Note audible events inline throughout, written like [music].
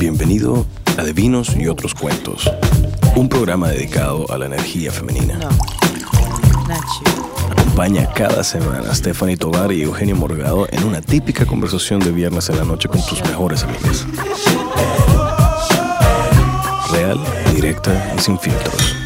Bienvenido a Divinos y otros cuentos, un programa dedicado a la energía femenina. Acompaña cada semana a Stephanie Tovar y Eugenio Morgado en una típica conversación de viernes en la noche con tus mejores amigas. Real, directa y sin filtros.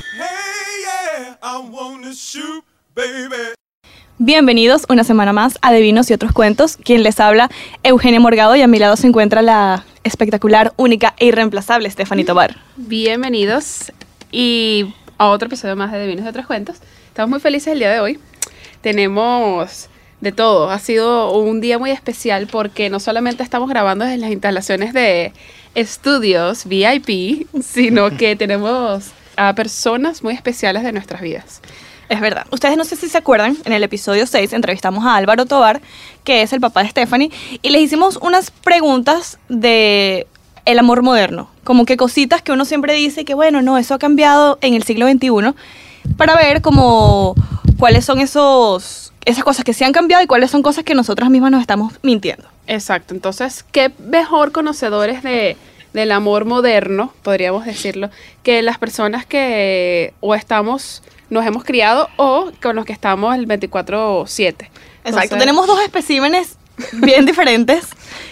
Bienvenidos una semana más a Divinos y otros cuentos. Quien les habla, Eugenio Morgado, y a mi lado se encuentra la espectacular, única e irreemplazable Stephanie Tobar. Bienvenidos y a otro episodio más de Divinos de otros cuentos. Estamos muy felices el día de hoy. Tenemos de todo. Ha sido un día muy especial porque no solamente estamos grabando desde las instalaciones de estudios VIP, sino que [laughs] tenemos a personas muy especiales de nuestras vidas. Es verdad. Ustedes no sé si se acuerdan, en el episodio 6 entrevistamos a Álvaro Tobar, que es el papá de Stephanie, y les hicimos unas preguntas de el amor moderno, como que cositas que uno siempre dice que bueno, no, eso ha cambiado en el siglo XXI, para ver como cuáles son esos esas cosas que se han cambiado y cuáles son cosas que nosotras mismas nos estamos mintiendo. Exacto. Entonces, ¿qué mejor conocedores de, del amor moderno, podríamos decirlo, que las personas que o estamos, nos hemos criado o con los que estamos el 24-7? Exacto, tenemos dos especímenes bien [laughs] diferentes,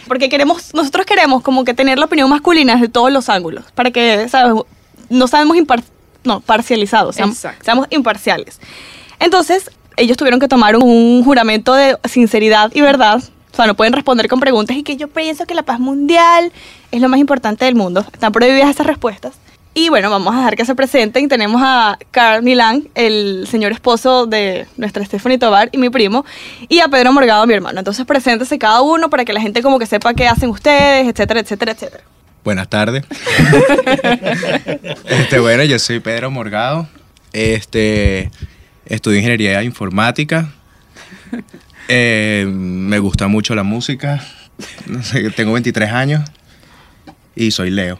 porque queremos, nosotros queremos como que tener la opinión masculina de todos los ángulos, para que, ¿sabes? No sabemos impar no, parcializados, seamos, seamos imparciales. Entonces, ellos tuvieron que tomar un juramento de sinceridad y verdad. O sea, no pueden responder con preguntas y que yo pienso que la paz mundial es lo más importante del mundo. Están prohibidas esas respuestas. Y bueno, vamos a dejar que se presenten. Tenemos a Carl Milán, el señor esposo de nuestra Stephanie Tobar y mi primo, y a Pedro Morgado, mi hermano. Entonces, preséntese cada uno para que la gente como que sepa qué hacen ustedes, etcétera, etcétera, etcétera. Buenas tardes. [laughs] este, bueno, yo soy Pedro Morgado. Este, estudio ingeniería informática. Eh, me gusta mucho la música. No sé, tengo 23 años y soy Leo.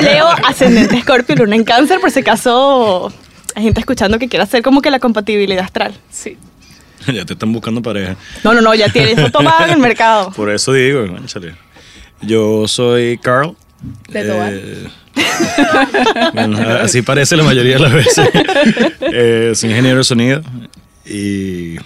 Leo, ascendente Scorpio, luna en cáncer, por si acaso hay gente escuchando que quiere hacer como que la compatibilidad astral. Sí. Ya te están buscando pareja. No, no, no, ya tiene eso tomado en el mercado. Por eso digo. Yo soy Carl. De Tobar. Eh, [laughs] bueno, así parece la mayoría de las veces. [laughs] Eh, soy ingeniero de sonido y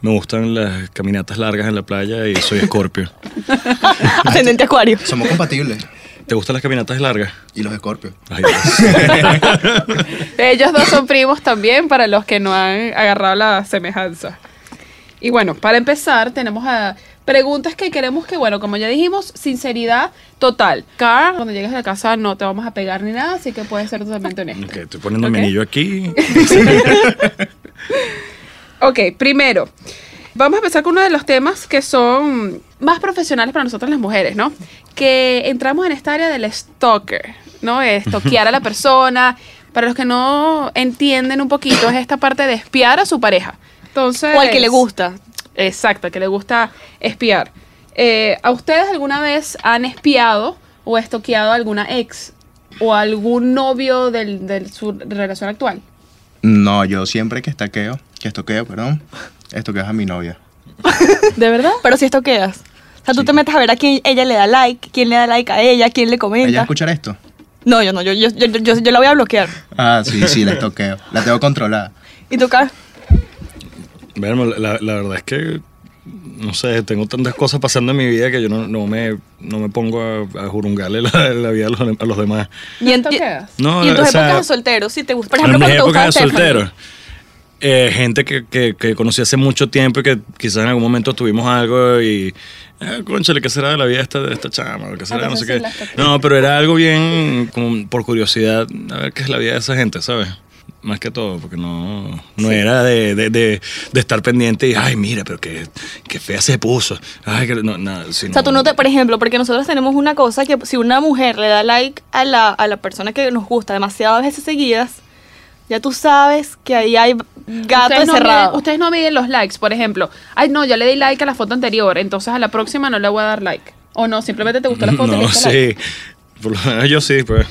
me gustan las caminatas largas en la playa y soy escorpio. [laughs] Ascendente Acuario. Somos compatibles. ¿Te gustan las caminatas largas? Y los escorpios. Ay, Dios. [laughs] Ellos dos son primos también, para los que no han agarrado la semejanza. Y bueno, para empezar, tenemos a preguntas que queremos que, bueno, como ya dijimos, sinceridad total. Carl, cuando llegues a la casa no te vamos a pegar ni nada, así que puedes ser totalmente honesto. Ok, estoy poniendo Ok. mi anillo aquí. [laughs] Ok, primero, vamos a empezar con uno de los temas que son más profesionales para nosotras las mujeres, ¿no? Que entramos en esta área del stalker, ¿no? Estoquear a la persona. Para los que no entienden un poquito, es esta parte de espiar a su pareja. Entonces, O al que le gusta. Exacto, que le gusta espiar. Eh, ¿A ustedes alguna vez han espiado o estoqueado a alguna ex o algún novio del- de su relación actual? No, yo siempre que estaqueo, que estoqueo, perdón, estoqueo a mi novia. [laughs] ¿De verdad? Pero si estoqueas. O sea, tú Sí. te metes a ver a quién ella le da like, quién le da like a ella, quién le ¿Ella comenta. escuchar esto? No, yo no, yo, yo, yo, yo, yo la voy a bloquear. Ah, sí, sí, la estoqueo. La tengo controlada. ¿Y tú, Carl? Vermo, la, la verdad es que, no sé, tengo tantas cosas pasando en mi vida que yo no, no, me, no me pongo a, a jurungarle la, la vida a los, a los demás. ¿No Y en-? No, y en tus o sea, épocas de soltero, si te gusta. Por en ejemplo, mis cuando te épocas de soltero, eh, gente que, que, que conocí hace mucho tiempo y que quizás en algún momento tuvimos algo y, eh, conchale, ¿qué será de la vida de esta, de esta chama? ¿Qué será? No sé Entonces qué. No, pero era algo bien, como por curiosidad, a ver qué es la vida de esa gente, ¿sabes? Más que todo, porque no, no era de, de, de, de estar pendiente y, ay, mira, pero qué, qué fea se puso. Ay, que no, nada, O sea, tú no te, por ejemplo, porque nosotros tenemos una cosa que si una mujer le da like a la, a la persona que nos gusta demasiadas veces seguidas, ya tú sabes que ahí hay gato ustedes no, encerrado. miden, ustedes no miden los likes, por ejemplo. Ay, no, yo le di like a la foto anterior, entonces a la próxima no le voy a dar like. O no, simplemente te gustó la [laughs] foto. No, sí. like. Por lo menos yo sí, pues.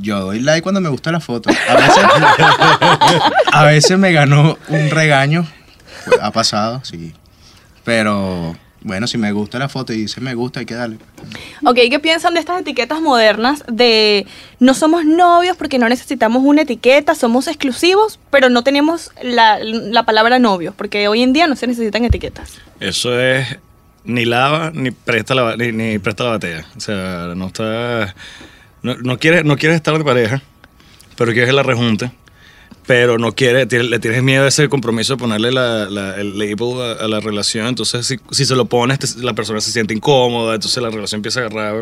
Yo doy like cuando me gusta la foto. A veces, [laughs] a veces me ganó un regaño. Pues, ha pasado, sí. Pero bueno, si me gusta la foto y dice me gusta, hay que darle. Ok, ¿qué piensan de estas etiquetas modernas de no somos novios porque no necesitamos una etiqueta, somos exclusivos, pero no tenemos la, la palabra novio, porque hoy en día no se necesitan etiquetas? Eso es ni lava ni presta la, ni, ni presta la batea. O sea, no está. No, no quieres no quieres estar de pareja, pero quieres la rejunte. Pero no quiere, tiene- le tienes miedo a ese compromiso de ponerle la- el label a, la relación. Entonces, si, si se lo pones, la persona se siente incómoda. Entonces, la relación empieza a agarrar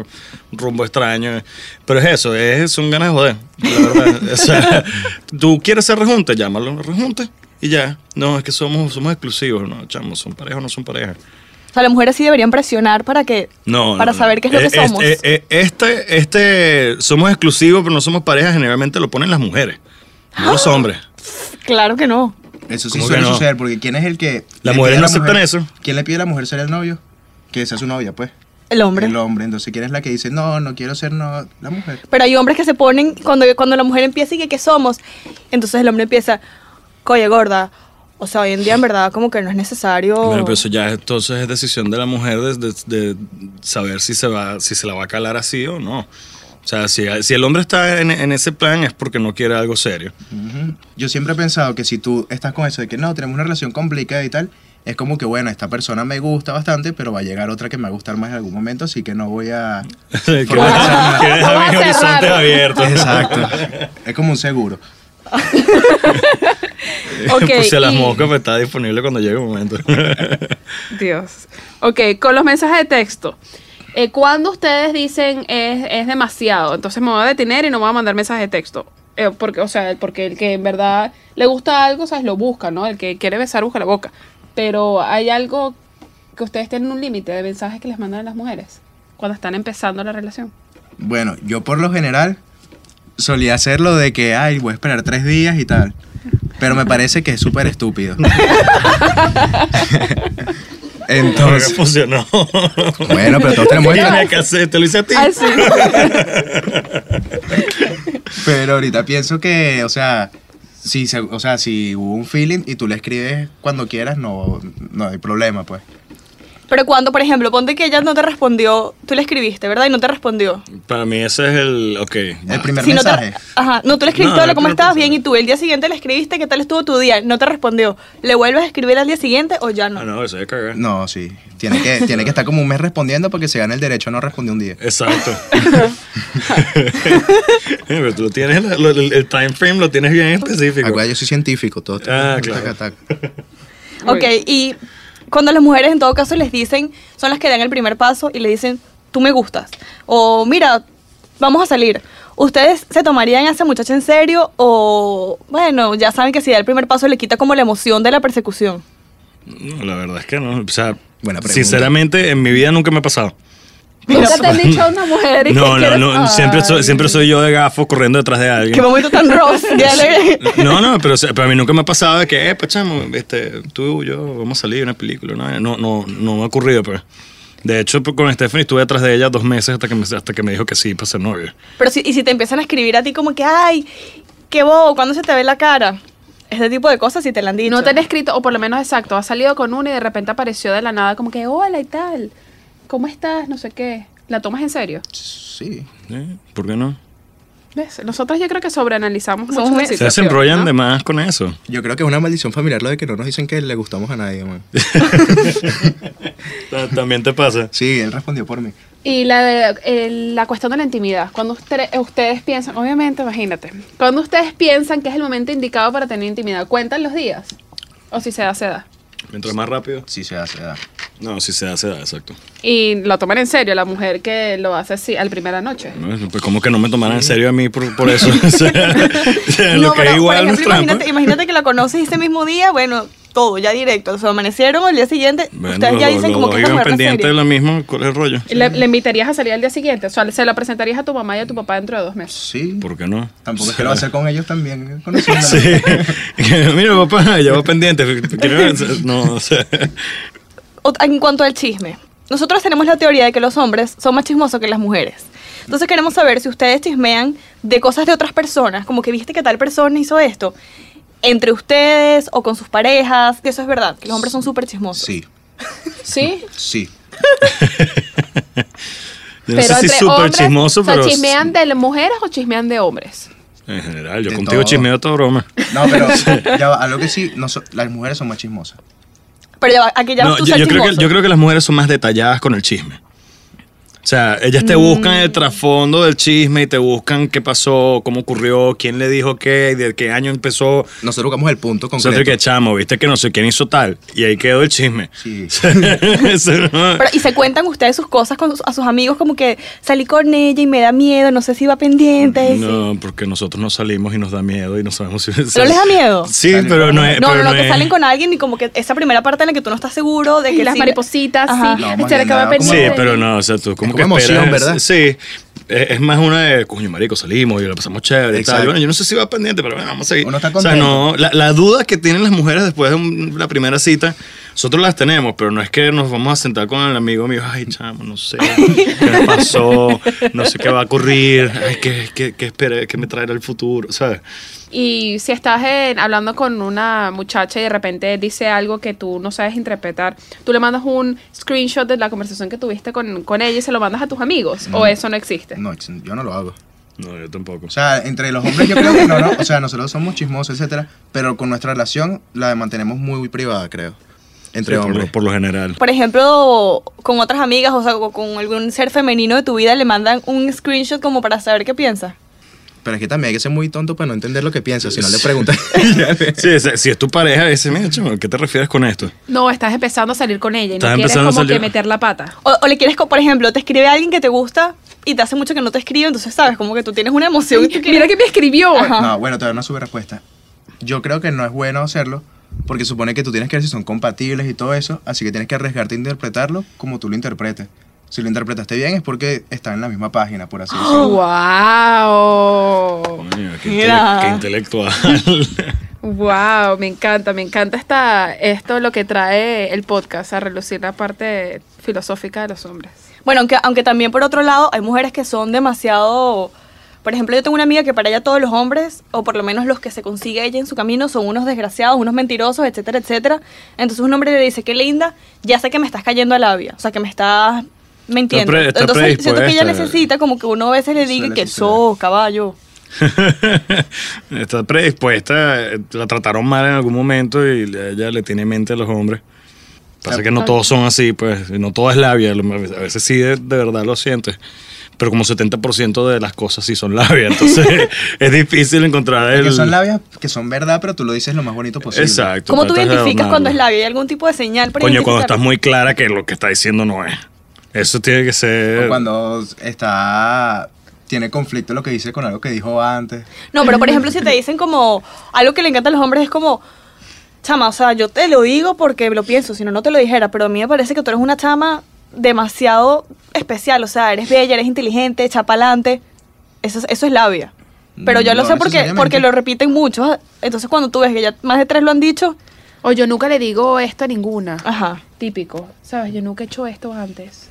un rumbo extraño. Pero es eso, es, son ganas de joder. [laughs] Tú quieres ser rejunte, llámalo rejunte. Y ya. No, es que somos, somos exclusivos. No, chamos, son pareja o no son pareja. O sea, las mujeres sí deberían presionar para que No, para no, no. saber qué es lo que Eh, somos. Este, eh, este, este, somos exclusivos, pero no somos pareja, generalmente lo ponen las mujeres, no los hombres. claro que no. Eso sí ¿Cómo suele no? suceder, porque ¿quién es el que... Las mujeres no la aceptan mujer- eso. ¿Quién le pide a la mujer ser el novio? Que sea su novia, pues. El hombre. El hombre. Entonces, ¿quién es la que dice, no, no quiero ser no, la mujer? Pero hay hombres que se ponen, cuando, cuando la mujer empieza y que qué somos, entonces el hombre empieza, coye gorda. O sea, hoy en día en verdad como que no es necesario. Bueno, pero eso ya entonces es decisión de la mujer de, de- de saber si se va, si se la va a calar así o no. O sea, si, si el hombre está en, en ese plan es porque no quiere algo serio. Yo siempre he pensado que si tú estás con eso de que no, tenemos una relación complicada y tal, es como que, bueno, esta persona me gusta bastante, pero va a llegar otra que me va a gustar más en algún momento, así que no voy a... [laughs] Quiere dejar mis horizontes abiertos. Exacto. es como un seguro. [laughs] [laughs] Ok, Por si a las y- moscas pues, está disponible cuando llegue el momento. [laughs] Dios. Ok, con los mensajes de texto. Eh, cuando ustedes dicen es, es demasiado, entonces me voy a detener y no voy a mandar mensajes de texto. Eh, porque, o sea, porque el que en verdad le gusta algo, ¿sabes? Lo busca, ¿no? El que quiere besar busca la boca. Pero hay algo que ustedes tienen un límite de mensajes que les mandan las mujeres cuando están empezando la relación. Bueno, yo por lo general solía hacerlo de que, ay, voy a esperar tres días y tal. Pero me parece que es súper estúpido. [laughs] Entonces, funcionó. bueno, pero todos tenemos ¿Qué esto. tenía que hacer? Te lo hice a ti. Ah, sí. [laughs] Pero ahorita pienso que, o sea, si, se- o sea, si hubo un feeling y tú le escribes cuando quieras, no, no hay problema, pues. Pero cuando, por ejemplo, ponte que ella no te respondió, tú le escribiste, ¿verdad? Y no te respondió. Para mí ese es el... Ok. El primer Si no te- mensaje. ajá, no, tú le escribiste, No, hola, ¿cómo primer estabas? mensaje. Bien, y tú el día siguiente le escribiste, ¿qué tal estuvo tu día? No te respondió. ¿Le vuelves a escribir al día siguiente o ya no? Ah, no, eso es cagar. No, sí. Tiene que, [laughs] tiene que estar como un mes respondiendo porque se gana el derecho a no responder un día. Exacto. [laughs] Pero tú lo tienes, lo- el, el time frame lo tienes bien específico. Acuérdate, yo soy científico, todo. Ah, claro. taca, taca. Ok, y cuando las mujeres en todo caso les dicen, son las que dan el primer paso y le dicen, tú me gustas. O mira, vamos a salir. ¿Ustedes se tomarían a esa muchacha en serio o, bueno, ya saben que si da el primer paso le quita como la emoción de la persecución? No, la verdad es que no. O sea, Buena pregunta. sinceramente, en mi vida nunca me ha pasado. Nunca te han dicho a una mujer y No, que no, quieres- no. Siempre soy, Ay. siempre soy yo de gafo corriendo detrás de Qué alguien. momento tan rough. [laughs] Ya le- No, no, pero, pero a mí nunca me ha pasado de que, eh, pues chamo, este, tú y yo vamos a salir una película. No, no, no, no me ha ocurrido, pues. De hecho, pues, con Stephanie estuve detrás de ella dos meses hasta que me, hasta que me dijo que sí para ser novio. Pero si, y si te empiezan a escribir a ti como que, ay, qué bobo, ¿cuándo se te ve la cara? Ese tipo de cosas si te la han dicho. No te han escrito, o por lo menos exacto, has salido con una y de repente apareció de la nada como que, hola y tal, ¿cómo estás? No sé qué. ¿La tomas en serio? Sí. ¿Eh? ¿Por qué no? ¿Ves? Nosotros yo creo que sobreanalizamos mucho la muy- Se situación, enrollan ¿no? de más con eso. Yo creo que es una maldición familiar lo de que no nos dicen que le gustamos a nadie, man. [laughs] Ta- También te pasa. Sí, él respondió por mí. Y la, de- la cuestión de la intimidad. Cuando usted- ustedes piensan, obviamente, imagínate, cuando ustedes piensan que es el momento indicado para tener intimidad, ¿cuentan los días? O si se da, se da. Mientras más rápido. Sí, se hace, da. No, si se da, se da, exacto. Y lo toman en serio, la mujer que lo hace así al primera noche. No, Pues como que no me tomaran en serio a mí por, por eso. [laughs] O sea, [laughs] o sea, lo No, que pero, es igual por no ejemplo, imagínate, imagínate que la conoces ese mismo día, bueno, todo, ya directo. O sea, amanecieron al día siguiente, Bueno, ustedes ya dicen los como dos que esta no pendientes de lo mismo. ¿Cuál es el rollo? Le, le invitarías a salir al día siguiente, o sea, se la presentarías a tu mamá y a tu papá dentro de dos meses. Sí. ¿Por qué no? Tampoco es que lo va a hacer con ellos también, [laughs] conociéndola. Sí. Mira, papá, ya va pendiente. No, o sea. En cuanto al chisme, nosotros tenemos la teoría de que los hombres son más chismosos que las mujeres. Entonces queremos saber si ustedes chismean de cosas de otras personas, como que viste que tal persona hizo esto, entre ustedes o con sus parejas, que eso es verdad, que los hombres son súper chismosos. Sí. [laughs] ¿Sí? Sí. [laughs] Yo no sé si súper hombres, chismoso, o sea, pero... ¿chismean de mujeres o chismean de hombres? En general, yo De contigo todo. chismeo toda broma. No, pero [laughs] ya va, algo que sí, no so- las mujeres son más chismosas. Pero ya va, aquí ya No, tú yo, yo creo que, yo creo que las mujeres son más detalladas con el chisme. O sea, ellas Mm. te buscan el trasfondo del chisme y te buscan qué pasó, cómo ocurrió, quién le dijo qué, de qué año empezó. Nosotros buscamos el punto Nosotros concreto. que chamo, viste que no sé quién hizo tal. Y ahí quedó el chisme. Sí. [laughs] No- Pero, y se cuentan ustedes sus cosas con sus- a sus amigos como que salí con ella y me da miedo, no sé si va pendiente. sí. No, porque nosotros no salimos y nos da miedo y no sabemos si... ¿Pero les da miedo? Sí, pero no es... No, no, pero no, que es- salen con alguien y como que esa primera parte en la que tú no estás seguro de Y que las sí- maripositas, Ajá. sí. No, Este, nada, como- Sí, pero no, o sea, tú como que emoción, esperas- ¿verdad? Sí, es, más una de, coño, marico, salimos y la pasamos chévere y tal. Bueno, yo no sé si va pendiente, pero bueno, vamos a seguir. Uno está O sea, contento. no, la, la duda que tienen las mujeres después de un- la primera cita, nosotros las tenemos, pero no es que nos vamos a sentar con el amigo mío, ay, chamo, no sé, [laughs] qué me pasó, no sé qué va a ocurrir, ay, qué, qué, qué, espera- qué me traerá el futuro, ¿sabes? Y si estás en- hablando con una muchacha y de repente dice algo que tú no sabes interpretar, tú le mandas un screenshot de la conversación que tuviste con, con ella y se lo mandas a tus amigos. ¿O eso no existe? No, yo no lo hago. No, yo tampoco. O sea, entre los hombres yo creo que no, no. O sea, nosotros somos chismosos, etcétera. Pero con nuestra relación la mantenemos muy privada, creo. Entre Sí, por, hombres. lo, por lo general. Por ejemplo, con otras amigas, o sea, con algún ser femenino de tu vida, le mandan un screenshot como para saber qué piensa. Pero es que también hay que ser muy tonto para no entender lo que piensa. Si no le preguntas. Sí, si, [laughs] si es tu pareja, dice, mira, chamo, ¿qué te refieres con esto? No, estás empezando a salir con ella y Estás no quieres empezando a como que salir- meter la pata. O, o le quieres, por ejemplo, te escribe alguien que te gusta y te hace mucho que no te escribe, entonces sabes, como que tú tienes una emoción. y tú Mira que me escribió. Ajá. No, bueno, todavía no sube respuesta. Yo creo que no es bueno hacerlo porque supone que tú tienes que ver si son compatibles y todo eso, así que tienes que arriesgarte a interpretarlo como tú lo interpretes. Si lo interpretaste bien es porque está en la misma página, por así decirlo. [gasps] ¡Wow! Coño, qué, Mira. intele- qué intelectual. [laughs] Wow, me encanta, me encanta esta, esto lo que trae el podcast a relucir la parte filosófica de los hombres. Bueno, aunque, aunque también por otro lado hay mujeres que son demasiado... Por ejemplo, yo tengo una amiga que para ella todos los hombres, o por lo menos los que se consigue ella en su camino, son unos desgraciados, unos mentirosos, etcétera, etcétera. Entonces un hombre le dice, qué linda, ya sé que me estás cayendo a labia, o sea, que me estás mintiendo. Está pre- está Entonces siento que ella necesita como que uno a veces le diga que sos caballo. [laughs] Está predispuesta, la trataron mal en algún momento y ella le tiene mente a los hombres. Pasa que no todos son así, pues, no todo es labia, a veces sí de, de verdad lo sientes. Pero como 70% de las cosas sí son labia, entonces [laughs] es difícil encontrar el... Que son labias que son verdad, pero tú lo dices lo más bonito posible. Exacto. ¿Cómo tú identificas cuando es labia? ¿Hay algún tipo de señal para Coño, cuando estás muy clara que lo que está diciendo no es. Eso tiene que ser... O cuando está tiene conflicto lo que dice con algo que dijo antes. No, pero por ejemplo, si te [laughs] dicen como algo que le encanta a los hombres es como, chama, o sea, yo te lo digo porque lo pienso, si no, no te lo dijera, pero a mí me parece que tú eres una chama demasiado especial, o sea, eres bella, eres inteligente, echa pa'lante. Eso, es- eso es labia. Pero yo lo No sé porque, porque lo repiten mucho. Entonces, cuando tú ves que ya más de tres lo han dicho, O yo nunca le digo esto a ninguna. ajá. Típico, ¿sabes? Yo nunca he hecho esto antes.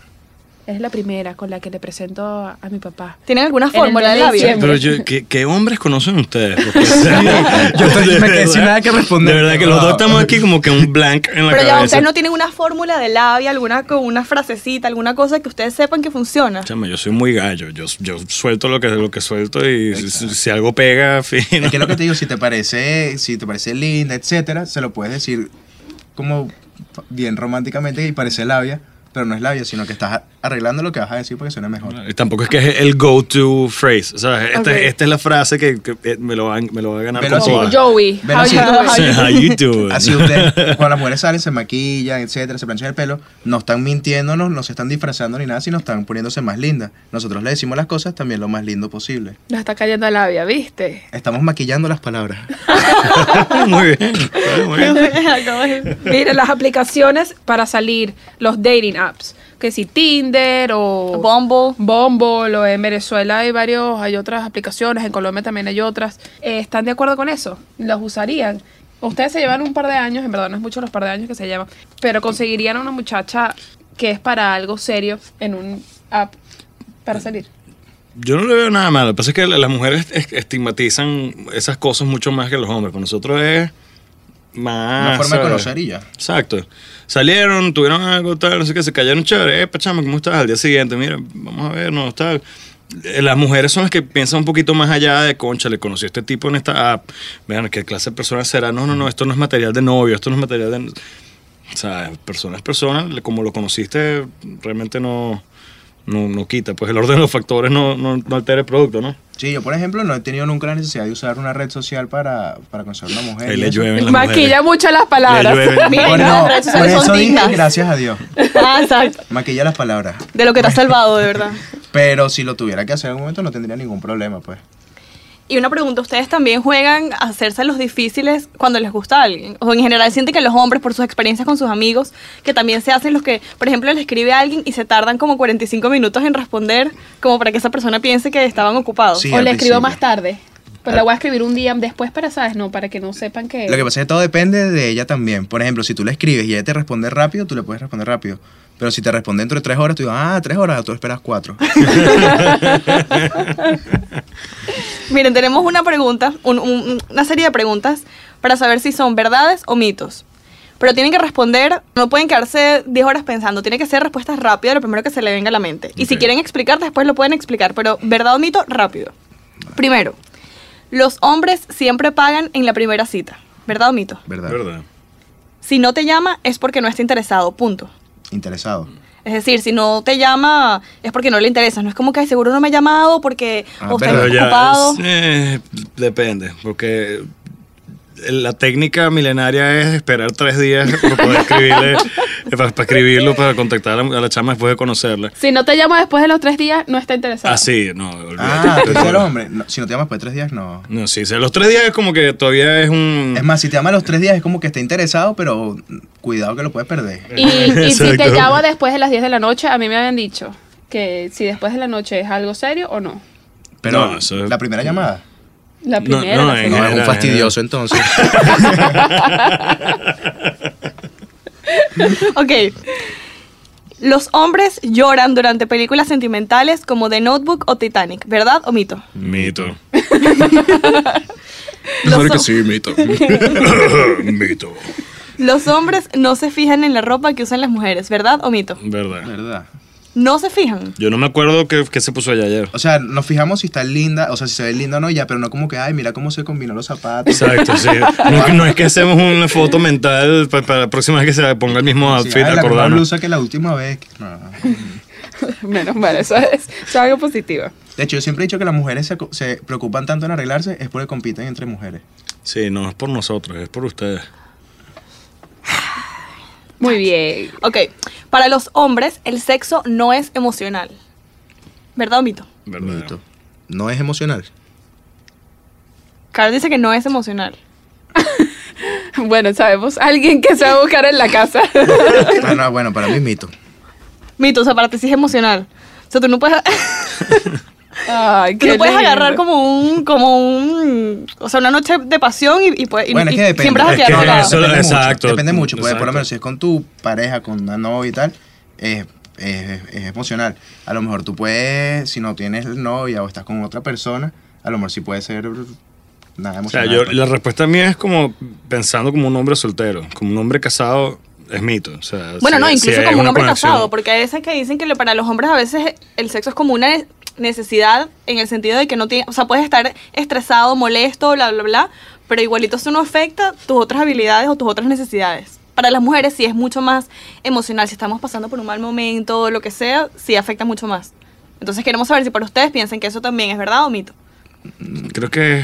Es la primera con la que le presento a, a mi papá. ¿Tienen alguna fórmula de diciembre. Pero yo, ¿qué, qué hombres conocen ustedes? [laughs] Porque, Yo me quedé sin verdad- nada que responder. De verdad que los dos estamos aquí como que un blank en la Pero ya, ustedes no tienen una fórmula de labia, alguna con una frasecita, alguna cosa que ustedes sepan que funciona. Chama, yo soy muy gallo. Yo, yo suelto lo que, lo que suelto y si, si algo pega, [laughs] fino. Es que lo que te digo, si te parece, si te parece linda, etcétera, se lo puedes decir como bien románticamente y parece labia, pero no es labia, sino que estás arreglando lo que vas a decir porque suena mejor. Y Tampoco es que es el go-to phrase. O sea, esta, Ok. esta es la frase que, que, eh, me, lo va, me lo va a ganar así. todas. Joey, you doing? How you doing? Así ustedes, [laughs] cuando las mujeres salen, se maquillan, etcétera, se planchan el pelo, no están mintiéndonos, no se están disfrazando ni nada, sino están poniéndose más lindas. Nosotros le decimos las cosas también lo más lindo posible. Nos está cayendo a labia, ¿viste? Estamos maquillando las palabras. [laughs] muy bien. Muy bien. [laughs] Mira, las aplicaciones para salir, los dating apps, que si Tinder o Bumble. Bumble o en Venezuela hay varios, hay otras aplicaciones, en Colombia también hay otras. Eh, ¿Están de acuerdo con eso? ¿Los usarían? Ustedes se llevan un par de años, en verdad no es mucho los par de años que se llevan, pero conseguirían una muchacha que es para algo serio en un app para salir. Yo no le veo nada malo. Lo que pasa es que las mujeres es- estigmatizan esas cosas mucho más que los hombres. Para nosotros es más. Una forma de conocer y ya. Exacto. Salieron, tuvieron algo, tal, no sé qué, se cayeron chévere. Eh, pachama, ¿cómo estás? Al día siguiente, mira, vamos a vernos, tal. Eh, Las mujeres son las que piensan un poquito más allá de, concha, le conocí a este tipo en esta app. Vean, ¿qué clase de persona será? No, no, no, esto no es material de novio, esto no es material de... O sea, persona es persona, como lo conociste, realmente no, no, no quita. Pues el orden de los factores no, no, no altera el producto, ¿no? Sí, yo por ejemplo no he tenido nunca la necesidad de usar una red social para, para conocer a una mujer. Ahí le llueven las Maquilla mujeres. mucho las palabras. Le llueven. [laughs] Miren, Por, las por sociales eso son dije gracias a Dios. [laughs] Ah, exacto. Maquilla las palabras. De lo que te ha salvado, de verdad. [laughs] Pero si lo tuviera que hacer en un momento no tendría ningún problema, pues. Y una pregunta, ¿ustedes también juegan a hacerse los difíciles cuando les gusta a alguien? O en general sienten que los hombres, por sus experiencias con sus amigos, que también se hacen los que, por ejemplo, le escribe a alguien y se tardan como 45 minutos en responder, como para que esa persona piense que estaban ocupados. Sí, o le escribo más tarde. Pues la voy a escribir un día después para, ¿sabes? No, para que no sepan que... Lo que pasa es que todo depende de ella también. Por ejemplo, si tú le escribes y ella te responde rápido, tú le puedes responder rápido. Pero si te responde dentro de tres horas, tú dices, ah, tres horas, tú esperas cuatro. [laughs] [laughs] Miren, tenemos una pregunta, un- un- una serie de preguntas para saber si son verdades o mitos. Pero tienen que responder, no pueden quedarse 10 horas pensando, tiene que ser respuestas rápidas, lo primero que se le venga a la mente. Y si quieren explicar, después lo pueden explicar, pero verdad o mito, rápido. Primero, los hombres siempre pagan en la primera cita. ¿Verdad o mito? ¿Verdad? ¿Verdad? Si no te llama es porque no está interesado, punto. Interesado. Es decir, si no te llama es porque no le interesa. No es como que "Ay, seguro no me ha llamado porque Ah, o está ocupado. eh, depende, porque la técnica milenaria es esperar tres días [laughs] para poder escribirle, [laughs] para, para escribirlo, para contactar a la, a la chama después de conocerla. Si no te llamo después de los tres días, no está interesado. Ah, sí, no, olvídate. Ah, tú eres el hombre. No, si no te llamas después de tres días, no. No, sí, los tres días es como que todavía es un... Es más, si te llama a los tres días es como que está interesado, pero cuidado que lo puedes perder. Y, y si te llamo después de las 10 de la noche, a mí me habían dicho que si después de la noche es algo serio o no. Pero No, eso- la primera llamada. La No, primera, no, la en segunda. No, es un fastidioso entonces. [laughs] [laughs] Ok. Los hombres lloran durante películas sentimentales como The Notebook o Titanic, ¿verdad o mito? Mito. [laughs] Claro que sí, mito. [laughs] mito. los hombres no se fijan en la ropa que usan las mujeres, ¿verdad o mito? Verdad. ¿Verdad? No se fijan. Yo no me acuerdo qué, qué se puso allá ayer. O sea, nos fijamos si está linda, o sea, si se ve linda o no, ya, pero no como que, ay, mira cómo se combinó los zapatos. Exacto, sí. [laughs] No, es que- no es que hacemos una foto mental pa- para, la próxima vez que se ponga el mismo Sí, outfit, ay, la misma blusa que la última vez. No. [laughs] Menos mal, eso es, eso es algo positivo. De hecho, yo siempre he dicho que las mujeres se, se preocupan tanto en arreglarse es porque compiten entre mujeres. Sí, no es por nosotros, es por ustedes. Muy bien. Ok. Para los hombres, el sexo no es emocional. ¿Verdad o mito? ¿Verdad? Mito. No es emocional. Carl dice que no es emocional. [laughs] Bueno, sabemos alguien que se va a buscar en la casa. [laughs] Ah, no, bueno, para mí es mito. Mito, o sea, para ti sí es emocional. O sea, tú no puedes, [laughs] Ay, tú qué no puedes lindo. agarrar como un, como un, o sea, una noche de pasión y, y, puedes- y- Bueno, es y que depende. siempre vas a Es quedar que eso- depende exacto, mucho. Depende mucho. Pues, por lo exacto. menos si es con tu pareja, con una novia y tal, es, es- es emocional. A lo mejor tú puedes, si no tienes novia o estás con otra persona, a lo mejor sí puede ser nada O sea, emocional. yo, pues. la respuesta mía es como pensando como un hombre soltero. Como un hombre casado es mito. O sea, Bueno, si- no, si incluso hay como un hombre conexión- casado, porque hay veces que dicen que lo- para los hombres a veces el sexo es como una necesidad en el sentido de que no tiene, o sea, puedes estar estresado, molesto, bla, bla, bla, pero igualito eso no afecta tus otras habilidades o tus otras necesidades. Para las mujeres sí es mucho más emocional, si estamos pasando por un mal momento, lo que sea, sí afecta mucho más. Entonces queremos saber si para ustedes piensan que eso también es verdad o mito. Creo que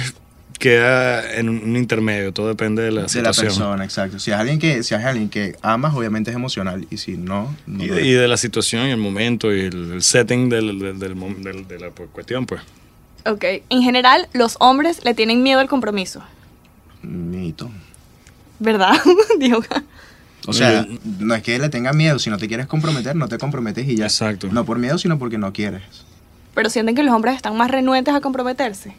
queda en un, intermedio. Todo depende de la de la situación. persona, exacto. Si es alguien que, si es alguien que amas, obviamente es emocional. Y si no, no Y, y de la situación y el momento y el, el setting del, del- del mom- del- de la cuestión, pues. Ok, en general los hombres le tienen miedo al compromiso, Mito. ¿verdad? [laughs] Diego. O sea, no es que le tenga miedo, si no te quieres comprometer, no te comprometes y ya. Exacto. No por miedo, sino porque no quieres. Pero sienten que los hombres están más renuentes a comprometerse.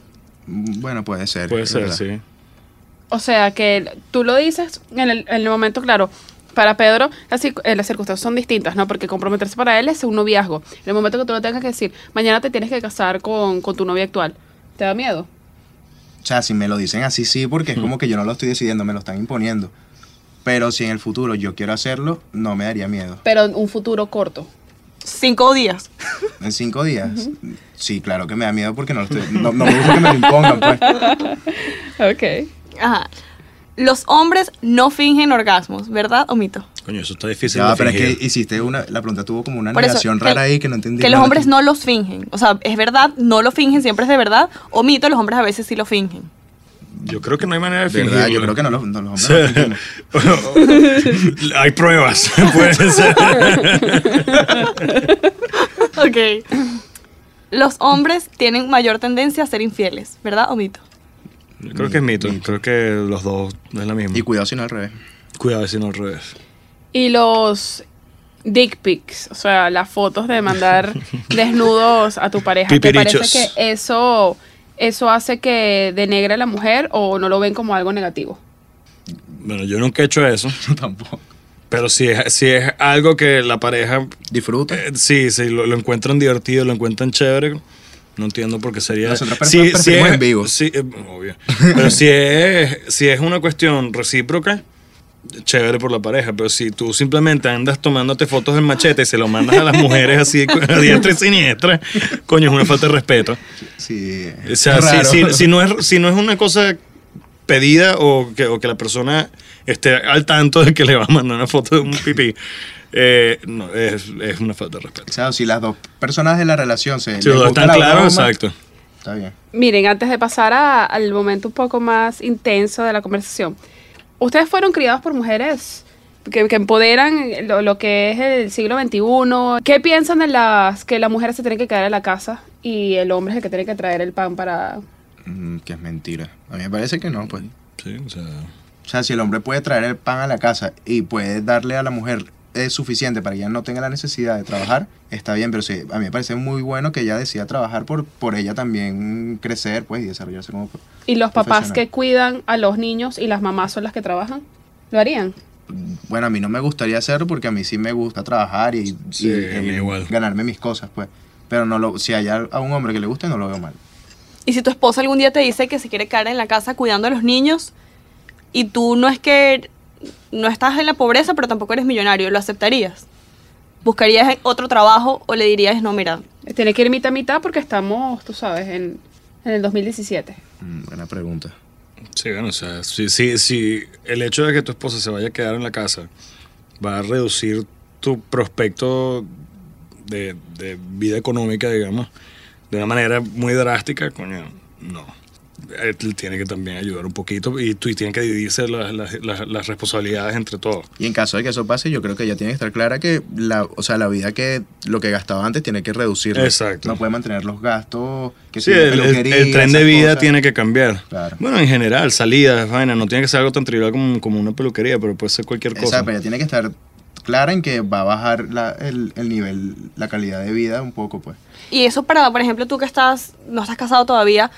Bueno, puede ser. Puede ser, verdad. sí. O sea, que tú lo dices en el, en el momento, claro. Para Pedro, las, eh, las circunstancias son distintas, ¿no? Porque comprometerse para él es un noviazgo. En el momento que tú lo tengas que decir, mañana te tienes que casar con, con tu novia actual, ¿te da miedo? O sea, si me lo dicen así, sí, porque es como que yo no lo estoy decidiendo, me lo están imponiendo. Pero si en el futuro yo quiero hacerlo, no me daría miedo. Pero en un futuro corto. Cinco días. En cinco días. Sí, claro que me da miedo porque no, lo estoy, no, no me gusta que me lo impongan, pues. [laughs] Ok. Ajá. Los hombres no fingen orgasmos, ¿verdad o mito? Coño, eso está difícil de pero es que hiciste una, la pregunta tuvo como una negación rara ahí que no entendí. Que los hombres no los fingen. O sea, es verdad, no lo fingen, siempre es de verdad. O mito, los hombres a veces sí lo fingen. Yo creo que no hay manera de fingirlo. ¿Verdad? Yo creo que no, los, no, los hombres no hay pruebas. [laughs] Puede ser. Ok. Los hombres tienen mayor tendencia a ser infieles, ¿verdad o mito? Yo creo que es mito. Creo que los dos es la misma. Y cuidado si no al revés. Cuidado si no al revés. Y los dick pics, o sea, las fotos de mandar [laughs] desnudos a tu pareja. ¿Te parece que eso, eso hace que denegre a la mujer o no lo ven como algo negativo? Bueno, yo nunca he hecho eso. [laughs] Yo tampoco. Pero si es, si es algo que la pareja, Disfruta. eh, sí, sí, lo, lo encuentran divertido, lo encuentran chévere, no entiendo por qué sería... Nosotros Sí, preferimos es, en vivo. Sí, eh, obvio. Pero si es, si es una cuestión recíproca, chévere por la pareja. Pero si tú simplemente andas tomándote fotos del machete y se lo mandas a las mujeres así a diestra y siniestra, coño, es una falta de respeto. Sí. O sea, si, raro. si- si no es, si no es una cosa pedida o que, o que la persona esté al tanto de que le va a mandar una foto de un pipí, eh, no, es, es una falta de respeto. O sea, si las dos personas de la relación se. Si los están la claros, exacto. Está bien. Miren, antes de pasar a- al momento un poco más intenso de la conversación, ustedes fueron criados por mujeres que, que empoderan lo, lo que es el siglo XXI. ¿Qué piensan de las que la mujer se tiene que quedar en la casa y el hombre es el que tiene que traer el pan para... Mm, que es mentira. A mí me parece que no, pues. Sí, o sea, O sea, si el hombre puede traer el pan a la casa y puede darle a la mujer es suficiente para que ella no tenga la necesidad de trabajar, está bien, pero sí, a mí me parece muy bueno que ella decida trabajar por, por ella también crecer, pues, y desarrollarse como... Y los papás que cuidan a los niños y las mamás son las que trabajan, ¿lo harían? Bueno, a mí no me gustaría hacerlo porque a mí sí me gusta trabajar y, Sí, y, ganarme mis cosas, pues. Pero no lo, si hay a a un hombre que le guste, no lo veo mal. Y si tu esposa algún día te dice que se quiere quedar en la casa cuidando a los niños y tú no es que no estás en la pobreza, pero tampoco eres millonario, ¿lo aceptarías? ¿Buscarías otro trabajo o le dirías, no, mira, Tiene que ir mitad a mitad porque estamos, tú sabes, en, en el 2017. Mm, buena pregunta. sí, bueno, o sea, si, si, si el hecho de que tu esposa se vaya a quedar en la casa va a reducir tu prospecto de, de vida económica, digamos, de una manera muy drástica, coño, no. Él tiene que también ayudar un poquito y tú y tienen que dividirse las, las- las- las responsabilidades entre todos. Y en caso de que eso pase, yo creo que ella tiene que estar clara que la, o sea, la vida que lo que gastaba antes tiene que reducirlo. Exacto. No puede mantener los gastos que Sí, el, el- el tren de vida cosas. tiene que cambiar. Claro. Bueno, en general, salidas, vaina, no tiene que ser algo tan trivial como, como una peluquería, pero puede ser cualquier cosa. Exacto, ella tiene que estar clara en que va a bajar la- el, el nivel, la calidad de vida un poco, pues. Y eso para, por ejemplo, tú que estás, no estás casado todavía,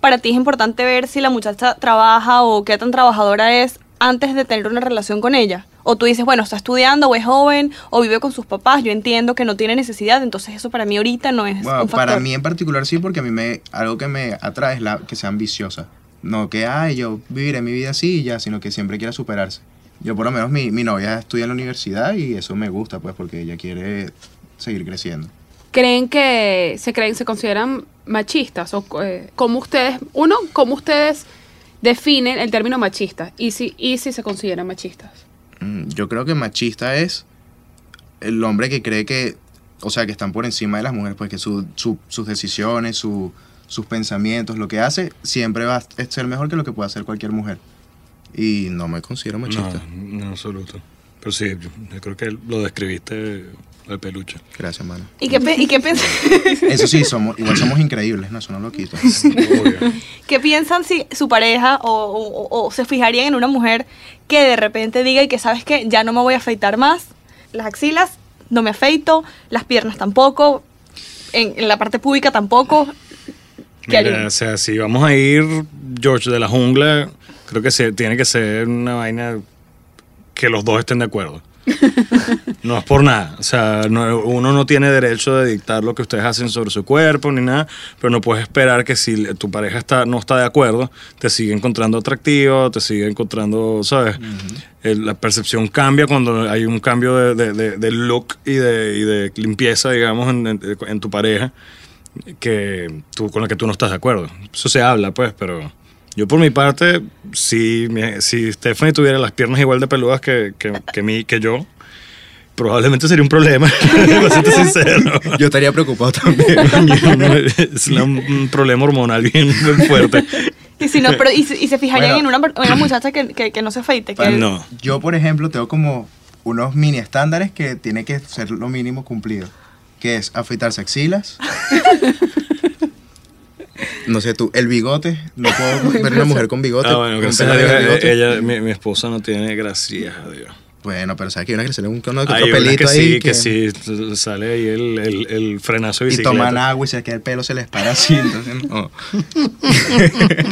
para ti es importante ver si la muchacha trabaja o qué tan trabajadora es antes de tener una relación con ella. O tú dices, bueno, está estudiando o es joven o vive con sus papás, yo entiendo que no tiene necesidad, entonces eso para mí ahorita no es Bueno, un factor. para mí en particular sí, porque a mí me, algo que me atrae es la, que sea ambiciosa. No que, ay, yo viviré mi vida así y ya, sino que siempre quiera superarse. Yo por lo menos mi, mi novia estudia en la universidad y eso me gusta, pues, porque ella quiere seguir creciendo. ¿Creen que se creen, se consideran machistas? O eh, cómo ustedes, uno, cómo ustedes definen el término machista y si, y si se consideran machistas. Mm, Yo creo que machista es el hombre que cree que, o sea, que están por encima de las mujeres, pues que su- su- sus decisiones, su- sus pensamientos, lo que hace, siempre va a ser mejor que lo que puede hacer cualquier mujer. Y no me considero machista. No, en absoluto. Pero sí, yo, creo que lo describiste al peluche. Gracias, mano. ¿Y qué, pe- y qué? [laughs] Eso sí, somos, igual somos increíbles, no, eso no lo quito. Obvio. ¿Qué piensan si su pareja o, o- o se fijarían en una mujer que de repente diga y que sabes que ya no me voy a afeitar más? Las axilas no me afeito, las piernas tampoco, en, en la parte pública tampoco. ¿Qué Mira, harían? o sea, si vamos a ir, George, de la jungla, creo que se, tiene que ser una vaina que los dos estén de acuerdo. [laughs] No es por nada. O sea, no- uno no tiene derecho de dictar lo que ustedes hacen sobre su cuerpo ni nada, pero no puedes esperar que si tu pareja está, no está de acuerdo, te sigue encontrando atractivo, te sigue encontrando, ¿sabes? El- la percepción cambia cuando hay un cambio de, de- de- de look y de, y de limpieza, digamos, en, en- en tu pareja que tú, con la que tú no estás de acuerdo. Eso se habla, pues, pero yo por mi parte, si, si Stephanie tuviera las piernas igual de peludas que, que, que, mí, que yo, probablemente sería un problema, [laughs] sincero. Yo estaría preocupado también. [laughs] Es un problema hormonal bien, fuerte. Y si no, pero y, si- y se fijarían Bueno. en una, en una muchacha que, que, que no se afeite. Que, No. Yo, por ejemplo, tengo como unos mini estándares que tiene que ser lo mínimo cumplido. Que es afeitarse axilas. [laughs] No sé tú, el bigote. No puedo [laughs] ver una mujer con bigote. Ah, bueno, gracias a Dios, de bigote. ella, mi, mi esposa no tiene gracias a Dios. Bueno, pero sabes que hay una que se le un uno que Hay pelito que ahí. sí, que sí, sale ahí el, el, el frenazo de Y bicicleta. toman agua y se queda el pelo, se les para así. Entonces, no. [laughs]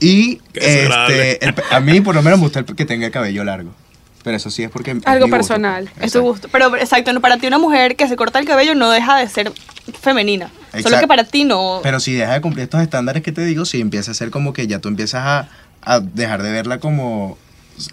y [laughs] este, el a mí por lo menos me gusta el que tenga el cabello largo. Pero eso sí es porque... es Algo mi gusto. personal. Es tu gusto. Pero exacto, no, para ti una mujer que se corta el cabello no deja de ser femenina. Solo que para ti no. Pero si deja de cumplir estos estándares que te digo, si empieza a ser como que ya tú empiezas a, a dejar de verla como...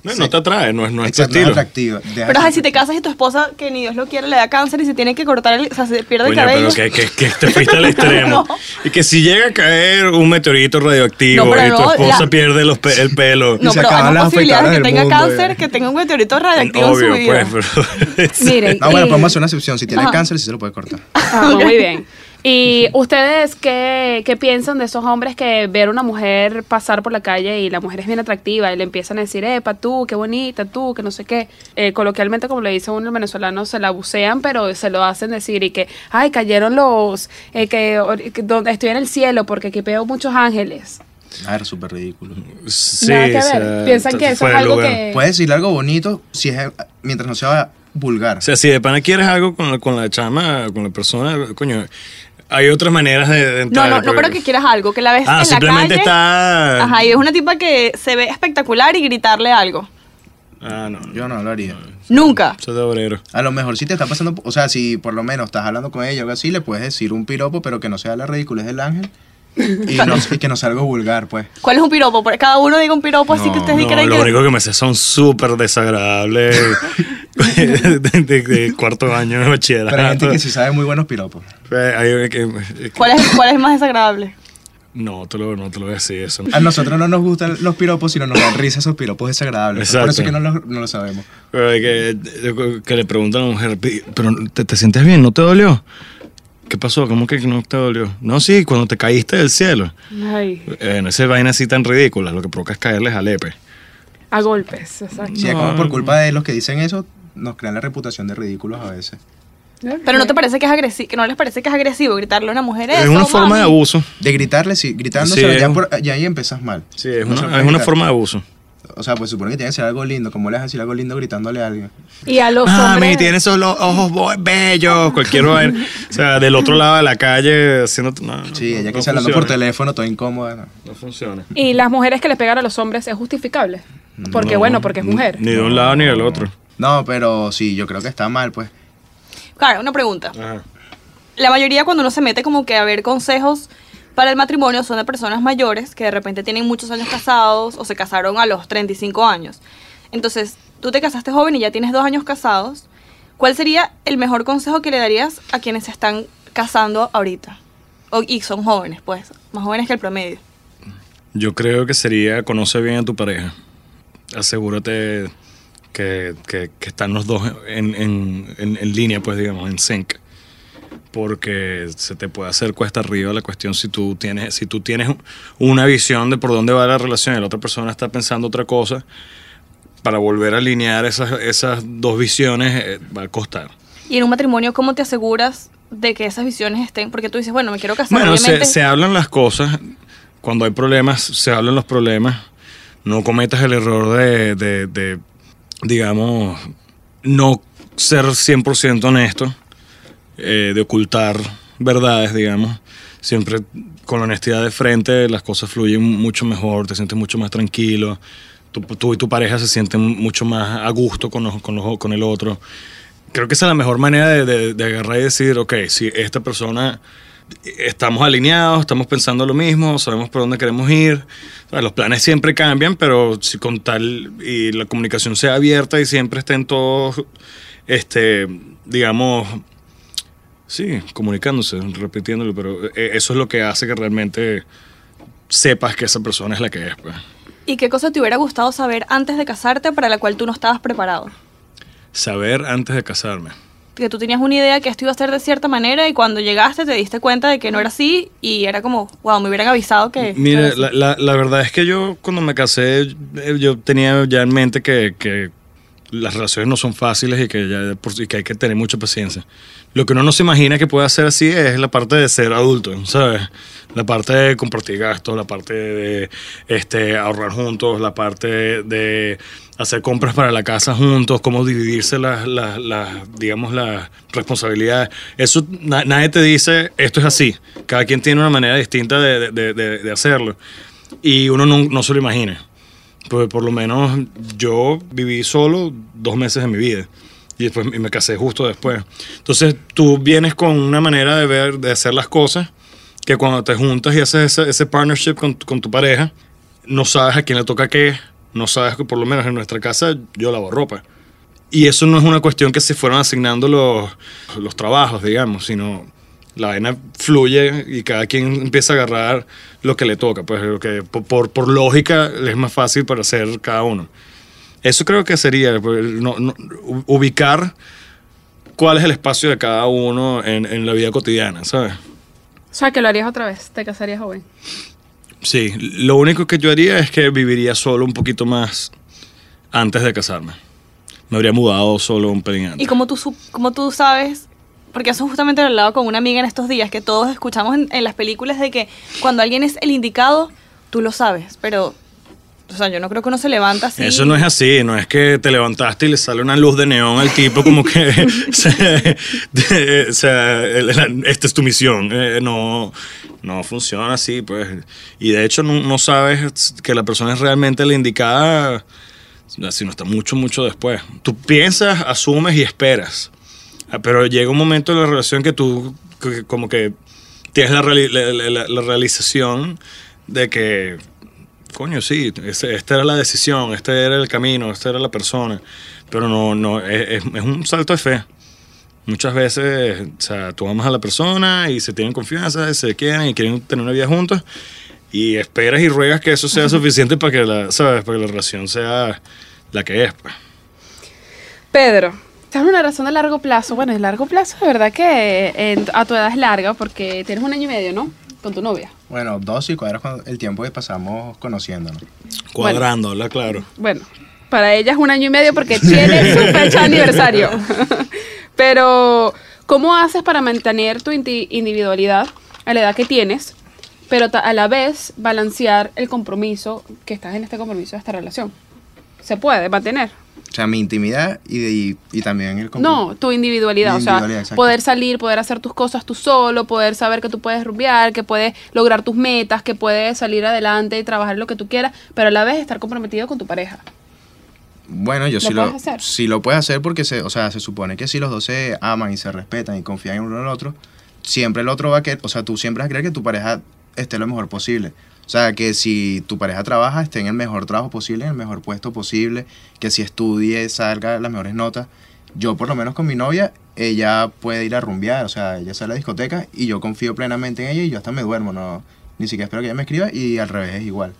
No, no te atrae, no es, no es tu Exacto, no atractiva. Pero si te casas y tu esposa, que ni Dios lo quiere, le da cáncer y se tiene que cortar el. O sea, se pierde Coño, el cabello. pero que, que, que te fuiste al [laughs] extremo. No. Y que si llega a caer un meteorito radioactivo No, y tu esposa la- pierde los pe- el pelo. No, se pero hay posibilidades de que tenga mundo, cáncer, eh. que tenga un meteorito radioactivo en Obvio, su vida. pues, pero... [laughs] Miren. No, bueno, y- podemos hacer una excepción. Si tiene Ajá. cáncer, sí se lo puede cortar. Ah, Muy bien. ¿Y ustedes qué, qué piensan de esos hombres que ver a una mujer pasar por la calle y la mujer es bien atractiva y le empiezan a decir, epa, tú, qué bonita, tú, que no sé qué? Eh, coloquialmente, como le dice uno el venezolano, se la bucean, pero se lo hacen decir y que, ay, cayeron los, eh, que, que donde estoy en el cielo porque aquí veo muchos ángeles. Ah, era súper ridículo. Sí, Nada que o sea, ver. Piensan que eso es algo lugar. que... Puedes decirle algo bonito si es, mientras no sea vulgar. O sea, si de pana quieres algo con la, con la chama, con la persona, coño, hay otras maneras de, de No, entrar. no, no, porque- pero que quieras algo, que la ves Ah, en la simplemente calle. está... Ajá, y es una tipa que se ve espectacular y gritarle algo. Ah, no. Yo no lo haría. Nunca. Es de obrero. A lo mejor si te está pasando, o sea, si por lo menos estás hablando con ella o algo así, le puedes decir un piropo, pero que no sea la ridiculez del ángel. Y, no- [laughs] y que no sea algo vulgar, pues. ¿Cuál es un piropo? Cada uno diga un piropo así No, que ustedes No, creen lo que. único que me sé son súper desagradables [laughs] de, [laughs] de- de cuarto año de bachillerato. Pero hay gente que sí sabe muy buenos piropos. ¿Cuál es, ¿Cuál es el más desagradable? No, te lo, no te lo voy a decir eso. A nosotros no nos gustan los piropos, sino nos dan risa esos piropos desagradables. Por Exacto. eso es que no lo, no lo sabemos. Pero hay que, que le preguntan a la mujer, "Pi- pero ¿te, te sientes bien? ¿No te dolió? ¿Qué pasó? ¿Cómo que no te dolió? No, sí, cuando te caíste del cielo. Ay, En esa vaina así tan ridícula, lo que provoca es caerles al epe. a golpes, exacto. Si es como por culpa de los que dicen eso, nos crean la reputación de ridículos a veces. Pero no te parece que es agresivo, que no les parece que es agresivo gritarle a una mujer Es eso, una forma mami? de abuso. De gritarle, sí, gritándose, Sí, ya, es- por- ya ahí empezas mal. Sí, es No una, es una gritar. forma de abuso. O sea, pues supone que tiene que ser algo lindo. ¿Cómo le vas a decir algo lindo gritándole a alguien? Y a los Mami, hombres... tienes esos ojos bellos, cualquier [laughs] vaina. O sea, del otro lado de la calle haciendo... No, Sí, no- ella que no está hablando por teléfono, toda incómoda. ¿no? No funciona. Y las mujeres que le pegan a los hombres es justificable. Porque No, bueno, porque es mujer. Ni de un lado ni del otro. No, pero sí, yo creo que está mal, pues. Claro, una pregunta. Ajá. La mayoría cuando uno se mete como que a ver consejos para el matrimonio son de personas mayores que de repente tienen muchos años casados o se casaron a los 35 años. Entonces, tú te casaste joven y ya tienes dos años casados. ¿Cuál sería el mejor consejo que le darías a quienes se están casando ahorita? O- y son jóvenes, pues, más jóvenes que el promedio. Yo creo que sería conoce bien a tu pareja. Asegúrate que, que- que están los dos en, en- en- en línea, pues digamos, en sync. Porque se te puede hacer cuesta arriba la cuestión si tú tienes, si tú tienes una visión de por dónde va la relación y la otra persona está pensando otra cosa, para volver a alinear esas, esas dos visiones eh, va a costar. Y en un matrimonio, ¿cómo te aseguras de que esas visiones estén? Porque tú dices, bueno, me quiero casar, Bueno, se, se hablan las cosas. Cuando hay problemas, se hablan los problemas. No cometas el error de, de- de, digamos, no ser 100% honesto, eh, de ocultar verdades, digamos. Siempre con la honestidad de frente las cosas fluyen mucho mejor, te sientes mucho más tranquilo. tú, y tu pareja se sienten mucho más a gusto con, los- con, los- con el otro. Creo que esa es la mejor manera de, de- de agarrar y decir, ok, si esta persona estamos alineados, estamos pensando lo mismo, sabemos por dónde queremos ir. O sea, los planes siempre cambian, pero si con tal y la comunicación sea abierta y siempre estén todos, este, digamos, sí, comunicándose, repitiéndolo, pero eh, eso es lo que hace que realmente sepas que esa persona es la que es. Pues. ¿Y qué cosa te hubiera gustado saber antes de casarte para la cual tú no estabas preparado? Saber antes de casarme. Que tú tenías una idea que esto iba a ser de cierta manera y cuando llegaste te diste cuenta de que no era así y era como, wow, me hubieran avisado que... Mira, así". la, la- la verdad es que yo cuando me casé, eh, yo tenía ya en mente que, que las relaciones no son fáciles y que, hay que tener mucha paciencia. Lo que uno no se imagina que pueda ser así es la parte de ser adulto, ¿sabes? La parte de compartir gastos, la parte de este, ahorrar juntos, la parte de hacer compras para la casa juntos, cómo dividirse las, las, las, digamos, las responsabilidades. Eso na- nadie te dice, esto es así. Cada quien tiene una manera distinta de hacerlo. Y uno no, no se lo imagina. Pues por lo menos yo viví solo dos meses de mi vida. Y después me casé justo después. Entonces tú vienes con una manera de ver, de hacer las cosas, que cuando te juntas y haces ese, ese partnership con, con tu pareja, no sabes a quién le toca qué, no sabes que por lo menos en nuestra casa yo lavo ropa. Y eso no es una cuestión que se fueron asignando los, los trabajos, digamos, sino la vaina fluye y cada quien empieza a agarrar lo que le toca, pues lo que por, por, por lógica es más fácil para hacer cada uno. Eso creo que sería pues, no- no- ubicar cuál es el espacio de cada uno en, en la vida cotidiana, ¿sabes? O sea, que lo harías otra vez, te casarías joven. Sí, lo único que yo haría es que viviría solo un poquito más antes de casarme. Me habría mudado solo un pelín antes. Y como tú, su- como tú sabes, porque eso justamente lo he hablado con una amiga en estos días, que todos escuchamos en, en las películas de que cuando alguien es el indicado, tú lo sabes, pero, o sea, yo no creo que uno se levanta así. Eso no es así, no es que te levantaste y le sale una luz de neón al tipo como que, [laughs] o sea, esta es tu misión. Eh, no, no funciona así, pues. Y de hecho no, no sabes que la persona es realmente la indicada, sino hasta mucho, mucho después. Tú piensas, asumes y esperas. Ah, Pero llega un momento en la relación que tú que como que tienes la, reali- la- la- la realización de que coño, sí, esta era la decisión, este era el camino, esta era la persona. Pero no, no, es, es- es un salto de fe. Muchas veces, o sea, tú amas a la persona y se tienen confianza, se quieren y quieren tener una vida juntos y esperas y ruegas que eso sea suficiente para que la, ¿sabes? Para que la relación sea la que es, pues. Pedro, estás en una relación de largo plazo. Bueno, de largo plazo, de verdad que en- a tu edad es larga porque tienes un año y medio, ¿no? Con tu novia. Bueno, dos y cuadras con el tiempo que pasamos conociéndonos. Cuadrando, habla claro. Bueno, para ella es un año y medio porque tiene su fecha de [laughs] aniversario. [laughs] Pero, ¿cómo haces para mantener tu individualidad a la edad que tienes, pero a la vez balancear el compromiso que estás en este compromiso de esta relación? ¿Se puede mantener? O sea, mi intimidad y, y, y también el... No, tu individualidad, o sea, exacto. poder salir, poder hacer tus cosas tú solo, poder saber que tú puedes rumbear, que puedes lograr tus metas, que puedes salir adelante y trabajar lo que tú quieras, pero a la vez estar comprometido con tu pareja. Bueno, yo ¿Lo sí lo, hacer? sí lo puedes hacer porque se, o sea, se supone que si los dos se aman y se respetan y confían en uno en el otro, siempre el otro va a querer, o sea, tú siempre vas a querer que tu pareja esté lo mejor posible. O sea, que si tu pareja trabaja, esté en el mejor trabajo posible, en el mejor puesto posible, que si estudie, salga las mejores notas. Yo, por lo menos con mi novia, ella puede ir a rumbear, o sea, ella sale a la discoteca y yo confío plenamente en ella y yo hasta me duermo, no, ni siquiera espero que ella me escriba y al revés es igual.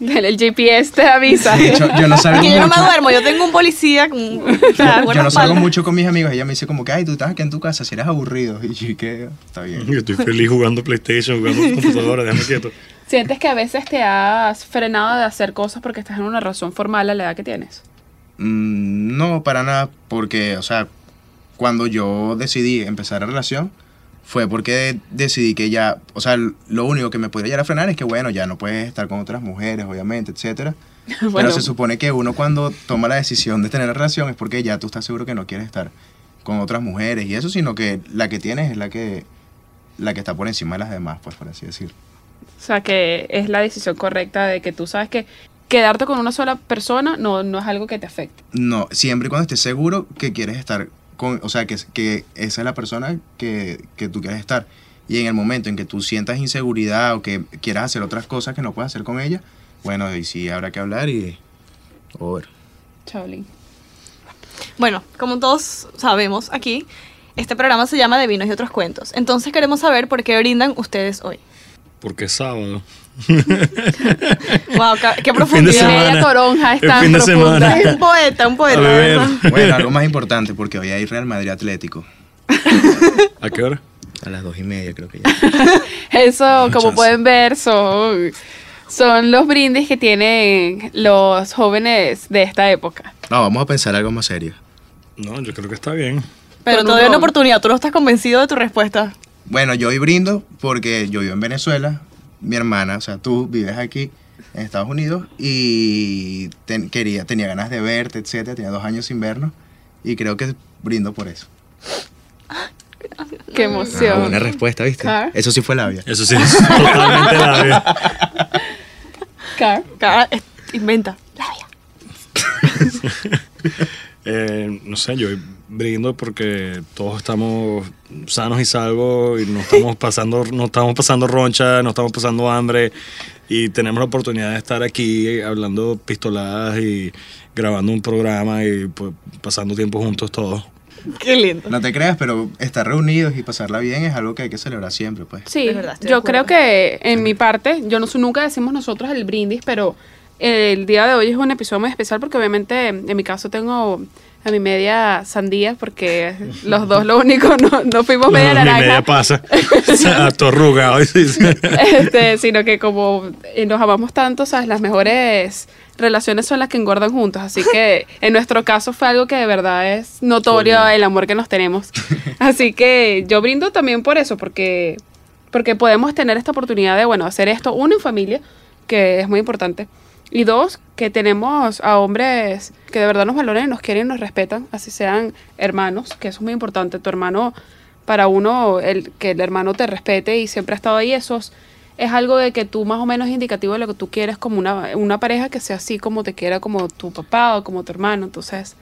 El, el GPS te avisa. De hecho, yo no [laughs] salgo Que yo no me mucho. duermo, yo tengo un policía con o sea, yo no salgo mucho con mis amigos. Ella me dice como que, ay, tú estás aquí en tu casa, si eres aburrido. [laughs] Y yo que, está bien. Yo estoy feliz jugando PlayStation, jugando computadora, déjame quieto. ¿Sientes que a veces te has frenado de hacer cosas porque estás en una relación formal a la edad que tienes? Mm, no, para nada, porque, o sea, cuando yo decidí empezar la relación, fue porque decidí que ya, o sea, lo único que me podría llegar a frenar es que, bueno, ya no puedes estar con otras mujeres, obviamente, etcétera. [laughs] Bueno. Pero se supone que uno cuando toma la decisión de tener la relación es porque ya tú estás seguro que no quieres estar con otras mujeres y eso, sino que la que tienes es la que, la que está por encima de las demás, pues, por así decirlo. O sea, que es la decisión correcta de que tú sabes que quedarte con una sola persona no, no es algo que te afecte. No, siempre y cuando estés seguro que quieres estar con, o sea, que, que esa es la persona que, que tú quieres estar. Y en el momento en que tú sientas inseguridad o que quieras hacer otras cosas que no puedes hacer con ella, bueno, ahí sí habrá que hablar y... Over. Chaolín. Bueno, como todos sabemos aquí, este programa se llama De Vinos y otros cuentos. Entonces queremos saber por qué brindan ustedes hoy. Porque es sábado. Wow, qué profundidad. Media toronja está fin de profunda. semana. Un poeta, un poeta. Bueno, algo más importante, porque hoy hay Real Madrid Atlético. [laughs] ¿A qué hora? A las dos y media creo que ya. [laughs] Eso, como pueden ver, son, son los brindis que tienen los jóvenes de esta época. No, vamos a pensar algo más serio. No, yo creo que está bien. Pero Con todavía hay un una oportunidad. Tú no estás convencido de tu respuesta. Bueno, yo hoy brindo porque yo vivo en Venezuela, mi hermana, o sea, tú vives aquí en Estados Unidos y ten- quería, tenía ganas de verte, etcétera, tenía dos años sin vernos y creo que brindo por eso. Qué Ah, emoción. buena respuesta, ¿viste? Car. Eso sí fue labia. Eso sí, es [laughs] totalmente la vida. Car. Cara, es- inventa. [laughs] Eh, no sé, yo brindo porque todos estamos sanos y salvos y no estamos [laughs] pasando, no estamos pasando roncha, no estamos pasando hambre y tenemos la oportunidad de estar aquí hablando pistoladas y grabando un programa y pues, pasando tiempo juntos todos. Qué lindo. No te creas, pero estar reunidos y pasarla bien es algo que hay que celebrar siempre, pues. Sí, Es verdad, yo creo que en mi parte, yo no nunca decimos nosotros el brindis, pero el día de hoy es un episodio muy especial porque obviamente en mi caso tengo a mi media sandía porque los dos lo único no, no fuimos media Mi naranja. media pasa, a todo arrugado. [laughs] este, sino que como eh, nos amamos tanto, ¿sabes? las mejores relaciones son las que engordan juntos. Así que en nuestro caso fue algo que de verdad es notorio el amor que nos tenemos. Así que yo brindo también por eso, porque, porque podemos tener esta oportunidad de, bueno, hacer esto, uno en familia, que es muy importante. Y dos, que tenemos a hombres que de verdad nos valoran, nos quieren nos respetan, así sean hermanos, que eso es muy importante. Tu hermano, para uno, el, que el hermano te respete y siempre ha estado ahí, eso es, es algo de que tú más o menos es indicativo de lo que tú quieres como una, una pareja que sea así como te quiera, como tu papá o como tu hermano. Entonces,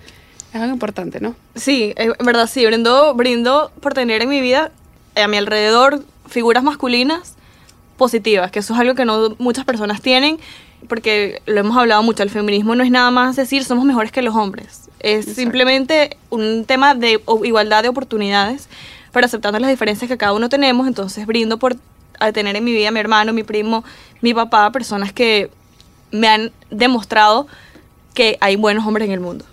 es algo importante, ¿no? Sí, eh, en verdad sí, brindo, brindo por tener en mi vida, eh, a mi alrededor, figuras masculinas positivas, que eso es algo que no muchas personas tienen, porque lo hemos hablado mucho, el feminismo no es nada más decir somos mejores que los hombres, es Exacto. simplemente un tema de igualdad de oportunidades, pero aceptando las diferencias que cada uno tenemos, entonces brindo por a tener en mi vida a mi hermano, mi primo, mi papá, personas que me han demostrado que hay buenos hombres en el mundo.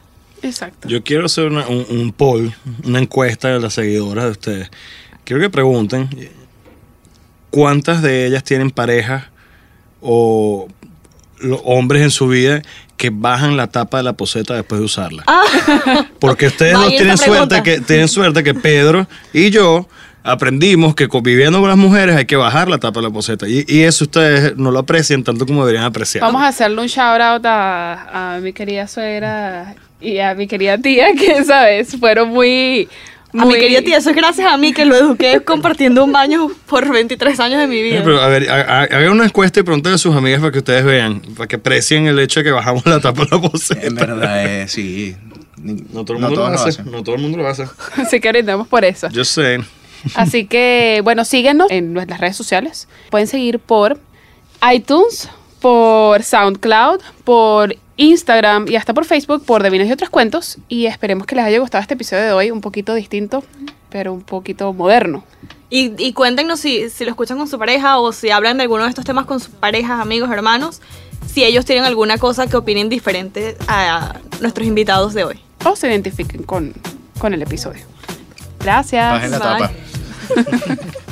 Exacto. Yo quiero hacer una- un, un poll, una encuesta de las seguidoras de ustedes. Quiero que pregunten cuántas de ellas tienen parejas o los hombres en su vida que bajan la tapa de la poseta después de usarla. Porque ustedes esa tienen suerte, pregunta. que, tienen suerte que Pedro y yo aprendimos que conviviendo con las mujeres hay que bajar la tapa de la poseta. Y, y eso ustedes no lo aprecian tanto como deberían apreciar. Vamos a hacerle un shout out a, a mi querida suegra y a mi querida tía, [laughs] que, ¿sabes? Fueron muy. A mi querida tía, eso es gracias a mí que lo eduqué [laughs] compartiendo un baño por 23 años de mi Eh, vida. pero, a ver, ha- ha- hagan una encuesta y pregúntenle a sus amigas para que ustedes vean, para que aprecien el hecho de que bajamos la tapa de la En poseta. verdad, eh, sí. [laughs] No todo el mundo lo lo hace. No todo el mundo lo hace. [laughs] Así que brindemos por eso. Yo sé. Así que, bueno, síguenos en nuestras redes sociales. Pueden seguir por iTunes, por SoundCloud, por Instagram y hasta por Facebook por De Vinos y otros cuentos. Y esperemos que les haya gustado este episodio de hoy, un poquito distinto, pero un poquito moderno. Y, y cuéntenos si, si lo escuchan con su pareja o si hablan de alguno de estos temas con sus parejas, amigos, hermanos, si ellos tienen alguna cosa que opinen diferente a nuestros invitados de hoy. O se identifiquen con, con el episodio. Gracias. Bajen la Bye. tapa. [laughs]